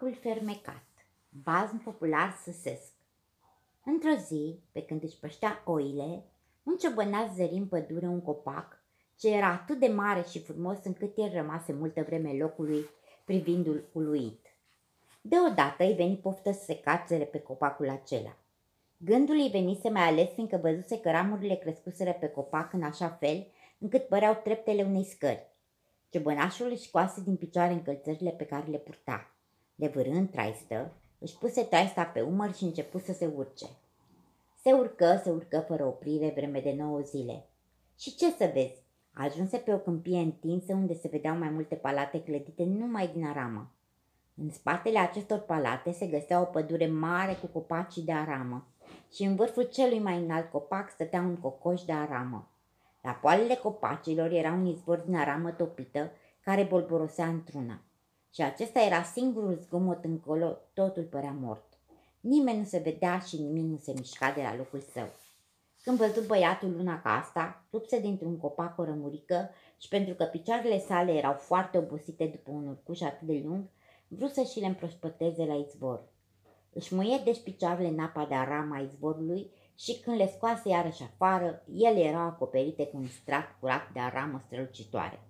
Copacul fermecat. Bazm popular săsesc. Într-o zi, pe când își păștea oile, un ciobănaș zări în pădure un copac ce era atât de mare și frumos încât el rămase multă vreme locului privindu-l uluit. Deodată îi veni poftă să se cațere pe copacul acela. Gândul îi venise mai ales fiindcă văzuse că ramurile crescuseră pe copac în așa fel încât păreau treptele unei scări. Ciobănașul își scoase din picioare încălțările pe care le purta. Levărând traistă, își puse traista pe umăr și începu să se urce. Se urcă, se urcă fără oprire vreme de nouă zile. Și ce să vezi? Ajunse pe o câmpie întinsă unde se vedeau mai multe palate clădite numai din aramă. În spatele acestor palate se găsea o pădure mare cu copaci de aramă și în vârful celui mai înalt copac stătea un cocoș de aramă. La poalele copacilor era un izvor din aramă topită care bolborosea într-una. Și acesta era singurul zgomot încolo, totul părea mort. Nimeni nu se vedea și nimic nu se mișca de la locul său. Când văzut băiatul luna ca asta, rupse dintr-un copac o rămurică și pentru că picioarele sale erau foarte obosite după un urcuș atât de lung, vrut să și le împrospăteze la izvor. Își muie deci picioarele în apa de arama a izvorului și când le scoase iarăși afară, ele erau acoperite cu un strat curat de aramă strălucitoare.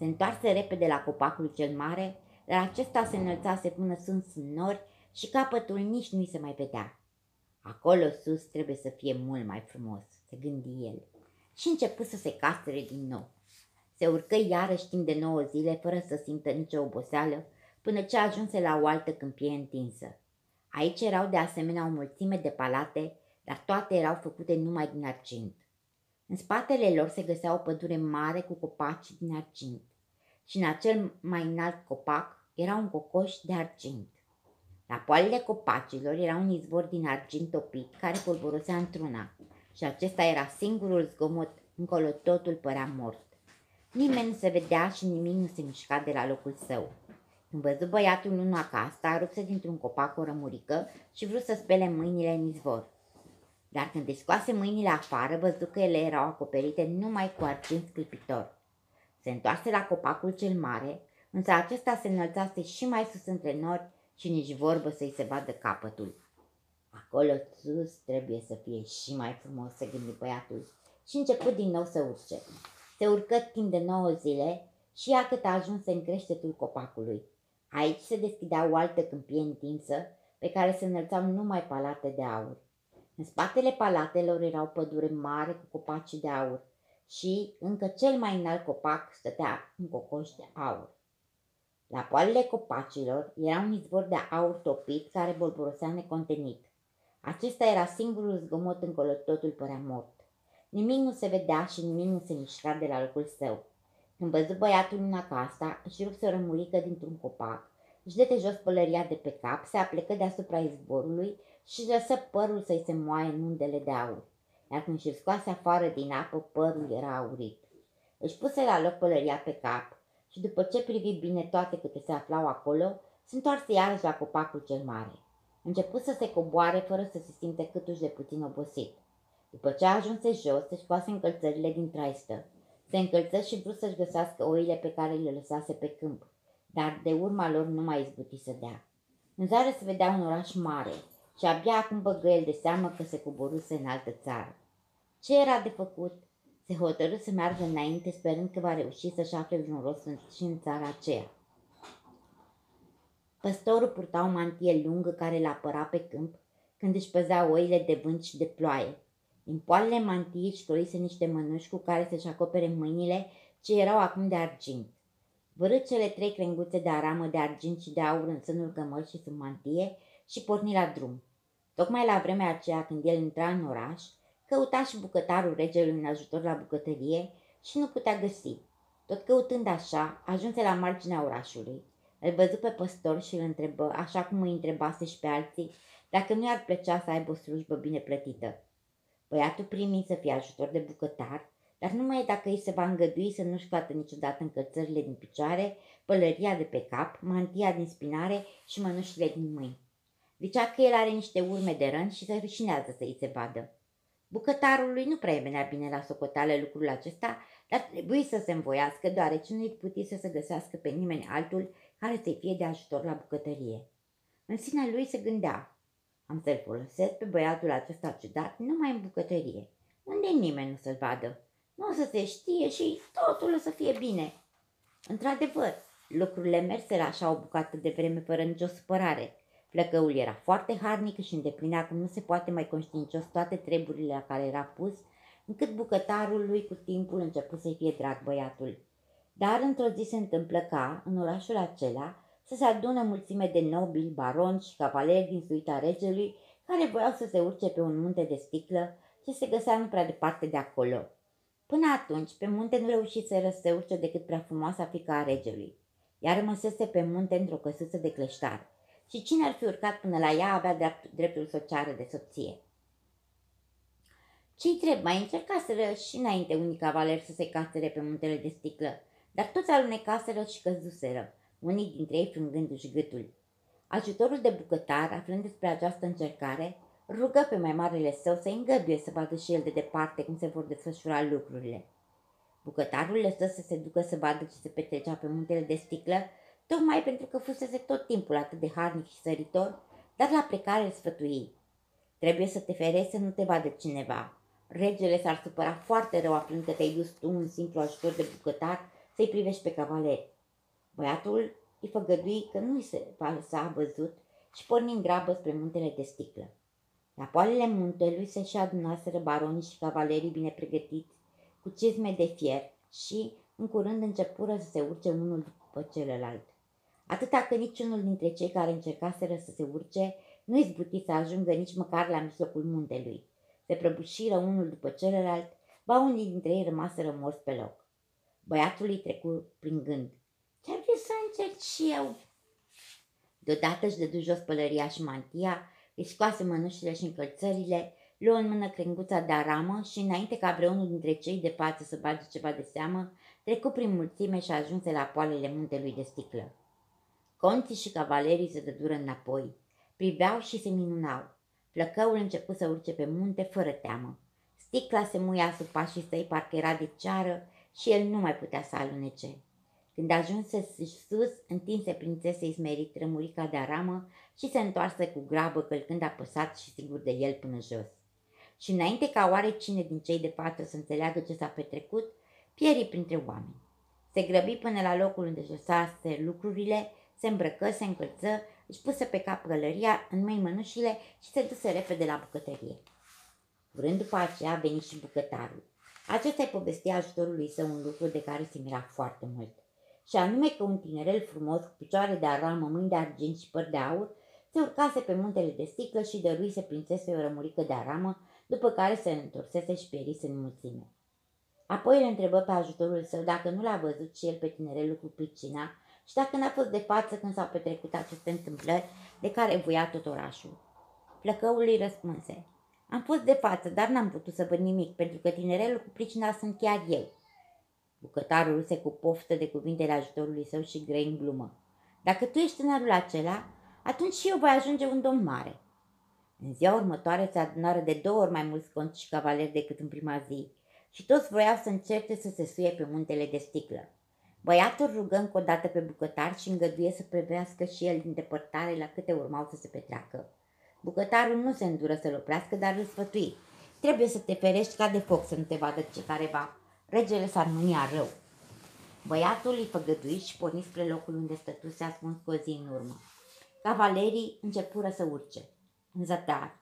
Se întoarse repede la copacul cel mare, dar acesta se înălțase până sunt în nori și capătul nici nu-i se mai vedea. Acolo sus trebuie să fie mult mai frumos, se gândi el. Și început să se castere din nou. Se urcă iarăși timp de nouă zile, fără să simtă nicio oboseală, până ce ajunse la o altă câmpie întinsă. Aici erau de asemenea o mulțime de palate, dar toate erau făcute numai din argint. În spatele lor se găsea o pădure mare cu copaci din argint și în acel mai înalt copac era un cocoș de argint. La poalele copacilor era un izvor din argint topit care polvorosea într-una și acesta era singurul zgomot, încolo totul părea mort. Nimeni nu se vedea și nimic nu se mișca de la locul său. Când văzut băiatul luna ca asta, rupse dintr-un copac o rămurică și vrut să spele mâinile în izvor. Dar când îi scoase mâinile afară, văzut că ele erau acoperite numai cu argint sclipitor. Se întoarse la copacul cel mare, însă acesta se înălțase și mai sus între nori și nici vorbă să-i se vadă capătul. Acolo sus trebuie să fie și mai frumos, se gândi băiatul și început din nou să urce. Se urcă timp de nouă zile și ia cât a ajuns în creștetul copacului. Aici se deschidea o altă câmpie întinsă, pe care se înălțau numai palate de aur. În spatele palatelor era o pădure mare cu copaci de aur și încă cel mai înalt copac stătea un cocoș de aur. La poalele copacilor era un izvor de aur topit care bolborosea necontenit. Acesta era singurul zgomot încolo totul părea mort. Nimic nu se vedea și nimic nu se mișca de la locul său. Când văzut băiatul în casa, își rupse o rămurică dintr-un copac, își dete jos pălăria de pe cap, se aplecă deasupra izvorului și lăsă părul să-i se moaie în undele de aur. Iar când și-l scoase afară din apă, părul era aurit. Își puse la loc pălăria pe cap și după ce privi bine toate câte se aflau acolo, se întoarse iarăși la copacul cel mare. Început să se coboare fără să se simte câtuși de puțin obosit. După ce ajunse jos, se scoase încălțările din traistă. Se încălță și vrut să-și găsească oile pe care le lăsase pe câmp, dar de urma lor nu mai izbuti să dea. În zare se vedea un oraș mare și abia acum băgă el de seamă că se coboruse în altă țară. Ce era de făcut? Se hotărâ să meargă înainte sperând că va reuși să-și afle vreun rost și în țara aceea. Păstorul purta o mantie lungă care l apăra pe câmp când își păzea oile de vânt și de ploaie. Din poalele mantiei își colise niște mănuși cu care să-și acopere mâinile ce erau acum de argint. Vărâ cele trei crenguțe de aramă de argint și de aur în sânul cămășii sub mantie și porni la drum. Tocmai la vremea aceea când el intra în oraș, căuta și bucătarul regelui în ajutor la bucătărie și nu putea găsi. Tot căutând așa, ajunse la marginea orașului. Îl văzu pe păstor și îl întrebă, așa cum îi întrebase și pe alții, dacă nu i-ar plăcea să aibă o slujbă bine plătită. Băiatul primi să fie ajutor de bucătar, dar numai dacă îi se va îngădui să nu-și scoată niciodată încălțările din picioare, pălăria de pe cap, mantia din spinare și mănușile din mâini. Zicea că el are niște urme de rând și se rușinează să îi se vadă. Bucătarului nu prea venea bine la socoteală lucrul acesta, dar trebuie să se învoiască, deoarece nu-i putea să se găsească pe nimeni altul care să-i fie de ajutor la bucătărie. În sine lui se gândea, am să-l folosesc pe băiatul acesta ciudat numai în bucătărie, unde nimeni nu să-l vadă. Nu o să se știe și totul o să fie bine. Într-adevăr, lucrurile merseră așa o bucată de vreme fără nicio supărare. Flăcăul era foarte harnic și îndeplinea cum nu se poate mai conștiincios toate treburile la care era pus, încât bucătarul lui cu timpul început să-i fie drag băiatul. Dar într-o zi se întâmplă ca, în orașul acela, să se adună mulțime de nobili, baroni și cavaleri din suita regelui, care voiau să se urce pe un munte de sticlă ce se găsea nu prea departe de acolo. Până atunci, pe munte nu reușise să se urce decât prea frumoasa fica a regelui. Ea rămăsese pe munte într-o căsuță de cleștar și cine ar fi urcat până la ea avea drept, dreptul să o ceară de soție. Ce-i trebuie? Mai încercaseră și înainte unii cavaleri să se castere pe muntele de sticlă, dar toți alunecaseră și căzuseră, unii dintre ei frângându-și gâtul. Ajutorul de bucătar, aflând despre această încercare, rugă pe mai marele său să îngăduie să vadă și el de departe cum se vor desfășura lucrurile. Bucătarul lăsă să se ducă să vadă ce se petrecea pe muntele de sticlă, tocmai pentru că fusese tot timpul atât de harnic și săritor, dar la plecare îl sfătui. Trebuie să te ferezi să nu te vadă cineva. Regele s-ar supăra foarte rău aflând că te-ai dus tu, un simplu ajutor de bucătar, să-i privești pe cavaleri. Băiatul îi făgădui că nu-i se va lăsa văzut și porni în grabă spre muntele de sticlă. La poalele muntelui se și adunaseră baronii și cavalerii bine pregătiți, cu cizme de fier și, în curând, începură să se urce unul după celălalt. Atâta că niciunul dintre cei care încercaseră să se urce nu izbuti să ajungă nici măcar la mijlocul muntelui. Se prăbușiră unul după celălalt, ba unii dintre ei rămaseră morți pe loc. Băiatul îi trecu prin gând. Ce-ar fi să încerc și eu? Deodată își dădu jos pălăria și mantia, îi scoase mănușile și încălțările, luă în mână crenguța de aramă și înainte ca vreunul dintre cei de față să bage ceva de seamă, trecu prin mulțime și ajunse la poalele muntelui de sticlă. Conții și cavalerii se dădură înapoi, priveau și se minunau. Plăcăul început să urce pe munte fără teamă. Sticla se muia sub pașii săi, parcă era de ceară și el nu mai putea să alunece. Când ajunse sus, întinse prințesei smerit rămurica de aramă și se întoarse cu grabă, călcând apăsat și sigur de el până jos. Și înainte ca oare cine din cei de față să înțeleagă ce s-a petrecut, pieri printre oameni. Se grăbi până la locul unde josase lucrurile, se îmbrăcă, se încălță, își puse pe cap gălăria, în mâini mănușile și se duse repede la bucătărie. Vrând după aceea veni și bucătarul. Acesta îi povestea ajutorului său un lucru de care se mira foarte mult și anume că un tinerel frumos cu picioare de aramă, mâini de argint și păr de aur, se urcase pe muntele de sticlă și dăruise prințesei o rămurică de aramă, după care se întorsese și pierise în mulțime. Apoi îl întrebă pe ajutorul său dacă nu l-a văzut și el pe tinerelul cu pricina și dacă n-a fost de față când s-au petrecut aceste întâmplări de care voia tot orașul. Plăcăul îi răspunse, am fost de față, dar n-am putut să văd nimic, pentru că tinerelul cu pricina sunt chiar eu. Bucătarul ruse cu poftă de cuvintele ajutorului său și grei în glumă. Dacă tu ești tânărul acela, atunci și eu voi ajunge un domn mare. În ziua următoare se adunară de două ori mai mulți conți și cavaleri decât în prima zi și toți voiau să încerce să se suie pe muntele de sticlă. Băiatul rugă încă o dată pe bucătar și îngăduie să prevească și el din depărtare la câte urmau să se petreacă. Bucătarul nu se îndură să-l oprească, dar îl sfătui. Trebuie să te ferești ca de foc să nu te vadă ce careva. Regele s-ar numia rău. Băiatul îi făgădui și porni spre locul unde stătuse ascuns cu o zi în urmă. Cavalerii începură să urce. În zadar.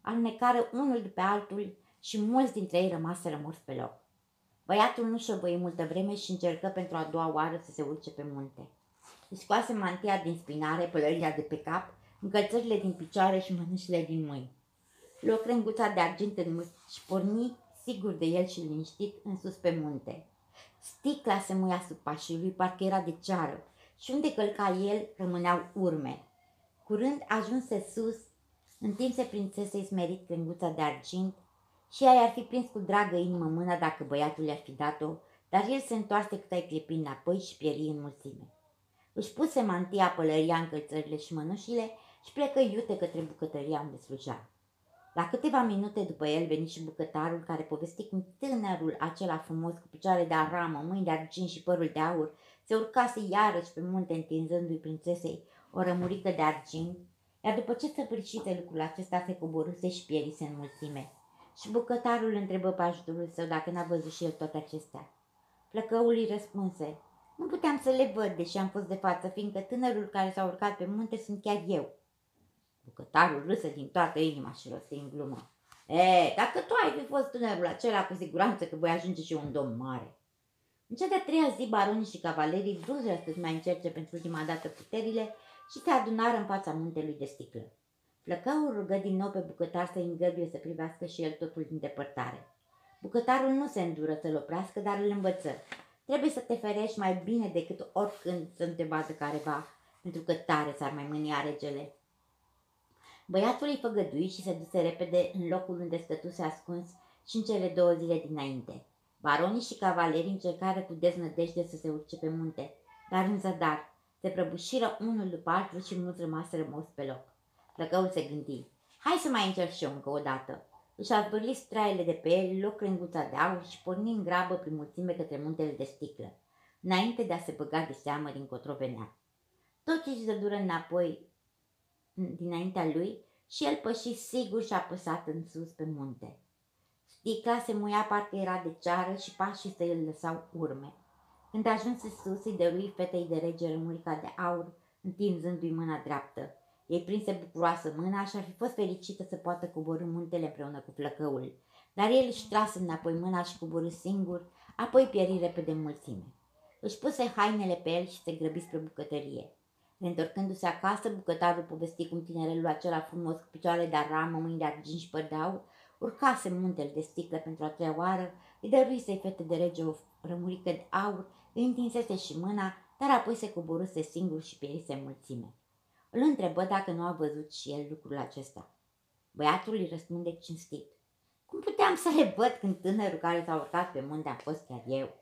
Alnecară unul după altul și mulți dintre ei rămaseră morți pe loc. Băiatul nu șobăi multă vreme și încercă pentru a doua oară să se urce pe munte. Își scoase mantia din spinare, pălăria de pe cap, încălțările din picioare și mănușile din mâini. Luă crenguța de argint în mâini și porni sigur de el și liniștit, în sus pe munte. Sticla se muia sub pașii lui, parcă era de ceară, și unde călca el rămâneau urme. Curând ajunse sus, întinse prințesei smerit crenguța de argint și ea i-ar fi prins cu dragă inimă mâna dacă băiatul i-ar fi dat-o, dar el se întoarse cât ai clipi înapoi și pieri în mulțime. Își puse mantia, pălăria, încălțările și mănușile și plecă iute către bucătăria unde sluja. La câteva minute după el veni și bucătarul care povesti cum tânărul acela frumos cu picioare de aramă, mâini de argint și părul de aur se urcase iarăși pe munte întinzându-i prințesei o rămurică de argint, iar după ce săvârșise lucrul acesta se coborâse și pierise în mulțime. Și bucătarul întrebă pe ajutorul său dacă n-a văzut și el toate acestea. Plăcăul îi răspunse, nu puteam să le văd, deși am fost de față, fiindcă tânărul care s-a urcat pe munte sunt chiar eu. Bucătarul râse din toată inima și rosti în glumă. E, dacă tu ai fi fost tânărul acela, cu siguranță că voi ajunge și un domn mare. În cea de-a treia zi, baronii și cavalerii vrură să-și mai încerce pentru ultima dată puterile și se adunară în fața muntelui de sticlă. Flăcăul rugă din nou pe bucătar să îngăduie să privească și el totul din depărtare. Bucătarul nu se îndură să-l oprească, dar îl învăță. Trebuie să te ferești mai bine decât oricând să te bată careva, pentru că tare s-ar mai mânia regele. Băiatul îi făgădui și se duse repede în locul unde stătuse ascuns și în cele două zile dinainte. Baronii și cavalerii încercară cu deznădejde să se urce pe munte, dar în zadar. Se prăbușiră unul după altul și mulți rămaseră morți pe loc. Plăcăul se gândi. Hai să mai încerc și eu încă o dată. Își zvârli straile de pe el, loc crenguța de aur și porni în grabă prin mulțime către muntele de sticlă, înainte de a se băga de seamă din cotro venea. Tot ce se dură înapoi dinaintea lui și el păși sigur și apăsat în sus pe munte. Sticla se muia parcă era de ceară și pașii să îl lăsau urme. Când ajunse sus, îi dărui fetei de rege rămurica de aur, întinzându-i mâna dreaptă. Ei prinse bucuroasă mâna și ar fi fost fericită să poată coborâ muntele împreună cu flăcăul. Dar el își trase înapoi mâna și coborâ singur, apoi pieri repede mulțime. Își puse hainele pe el și se grăbi spre bucătărie. Reîntorcându-se acasă, bucătarul povesti cum tinerelul acela frumos cu picioare de aramă, mâini de argint și păr de aur, urcase muntele de sticlă pentru a treia oară, îi dăruise fete de rege o rămurică de aur, îi întinsese și mâna, dar apoi se coborâse singur și pierise în mulțime. Îl întrebă dacă nu a văzut și el lucrul acesta. Băiatul îi răspunde cinstit. Cum puteam să le văd când tânărul care s-a urcat pe munte a fost chiar eu?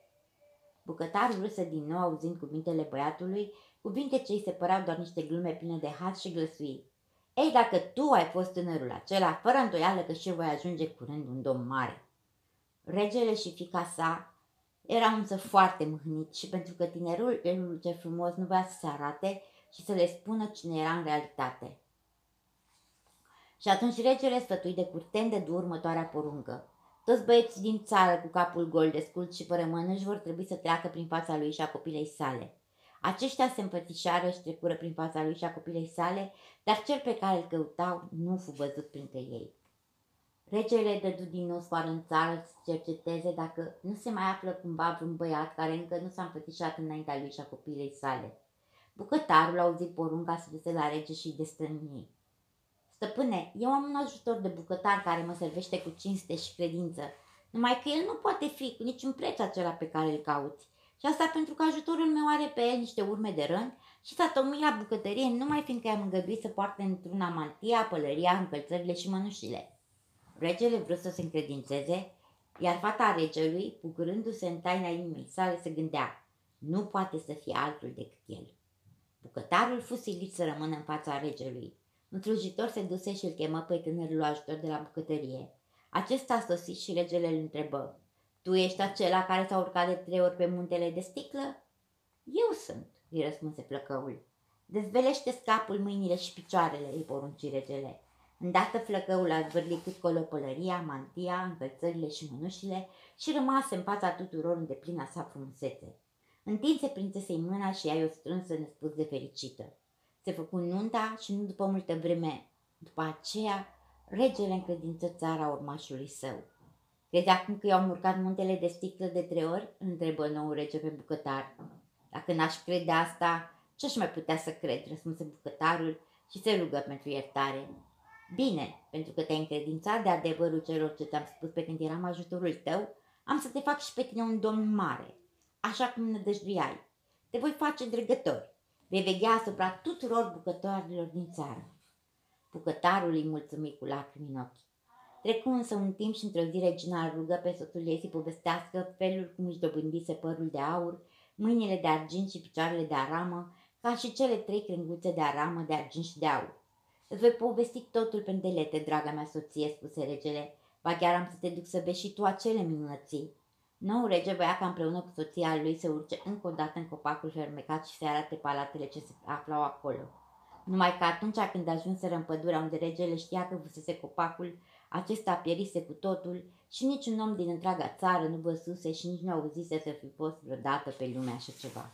Bucătarul râse din nou auzind cuvintele băiatului, cuvinte ce îi se păreau doar niște glume pline de has și glăsui. Ei, dacă tu ai fost tânărul acela, fără îndoială că și eu voi ajunge curând un domn mare. Regele și fica sa erau însă foarte mâhnit și pentru că tinerul elul ce frumos nu voia să se arate și să le spună cine era în realitate. Și atunci regele sfătui de curten de următoarea poruncă. Toți băieții din țară cu capul gol de scult și fără mănânci vor trebui să treacă prin fața lui și a copilei sale. Aceștia se înfățișară și trecură prin fața lui și a copilei sale, dar cel pe care îl căutau nu fu văzut printre ei. Regele dădu din nou sfoară în țară să cerceteze dacă nu se mai află cumva vreun băiat care încă nu s-a înfățișat înaintea lui și a copilei sale. Bucătarul a auzit porunca să duse la rege și de Stăpâne, eu am un ajutor de bucătar care mă servește cu cinste și credință, numai că el nu poate fi cu niciun preț acela pe care îl cauți. Și asta pentru că ajutorul meu are pe el niște urme de rând și s-a tocmit la bucătărie numai fiindcă i-am îngăduit să poarte într-una mantia, pălăria, încălțările și mănușile. Regele vrut să se încredințeze, iar fata regelui, bucurându-se în taina inimii sale, se gândea, nu poate să fie altul decât el. Bucătarul fu silit să rămână în fața regelui. Un slujitor se duse și îl chemă pe tânărul ajutor de la bucătărie. Acesta a sosit și regele îl întrebă. Tu ești acela care s-a urcat de trei ori pe muntele de sticlă? Eu sunt, îi răspunse plăcăul. Dezvelește scapul, mâinile și picioarele, îi porunci regele. Îndată flăcăul a zvârlit cât colopălăria, mantia, încălțările și mânușile și rămase în fața tuturor în deplina sa frumusețe. Întinse prințesei mâna și ea o strânsă nespus de fericită. Se făcu nunta și nu după multă vreme, după aceea, regele încredință țara urmașului său. Crezi acum că i-au urcat muntele de sticlă de trei ori? Întrebă nou rege pe bucătar. Dacă n-aș crede asta, ce-aș mai putea să cred? Răspunse bucătarul și se rugă pentru iertare. Bine, pentru că te-ai încredințat de adevărul celor ce ți-am spus pe când eram ajutorul tău, am să te fac și pe tine un domn mare, așa cum nădăjduiai. Te voi face dregător. Vei veghea asupra tuturor bucătorilor din țară. Bucătarul îi mulțumi cu lacrimi în ochi. Trecu însă un timp și într-o zi regina rugă pe soțul ei să povestească felul cum își dobândise părul de aur, mâinile de argint și picioarele de aramă, ca și cele trei crenguțe de aramă, de argint și de aur. Îți voi povesti totul pendelete, draga mea soție, spuse regele, ba chiar am să te duc să vezi și tu acele minunății. Nou rege voia ca împreună cu soția lui să urce încă o dată în copacul fermecat și să arate palatele ce se aflau acolo. Numai că atunci când ajunseră în pădurea unde regele știa că fusese copacul, acesta pierise cu totul și niciun om din întreaga țară nu văzuse și nici nu auzise să fi fost vreodată pe lumea așa ceva.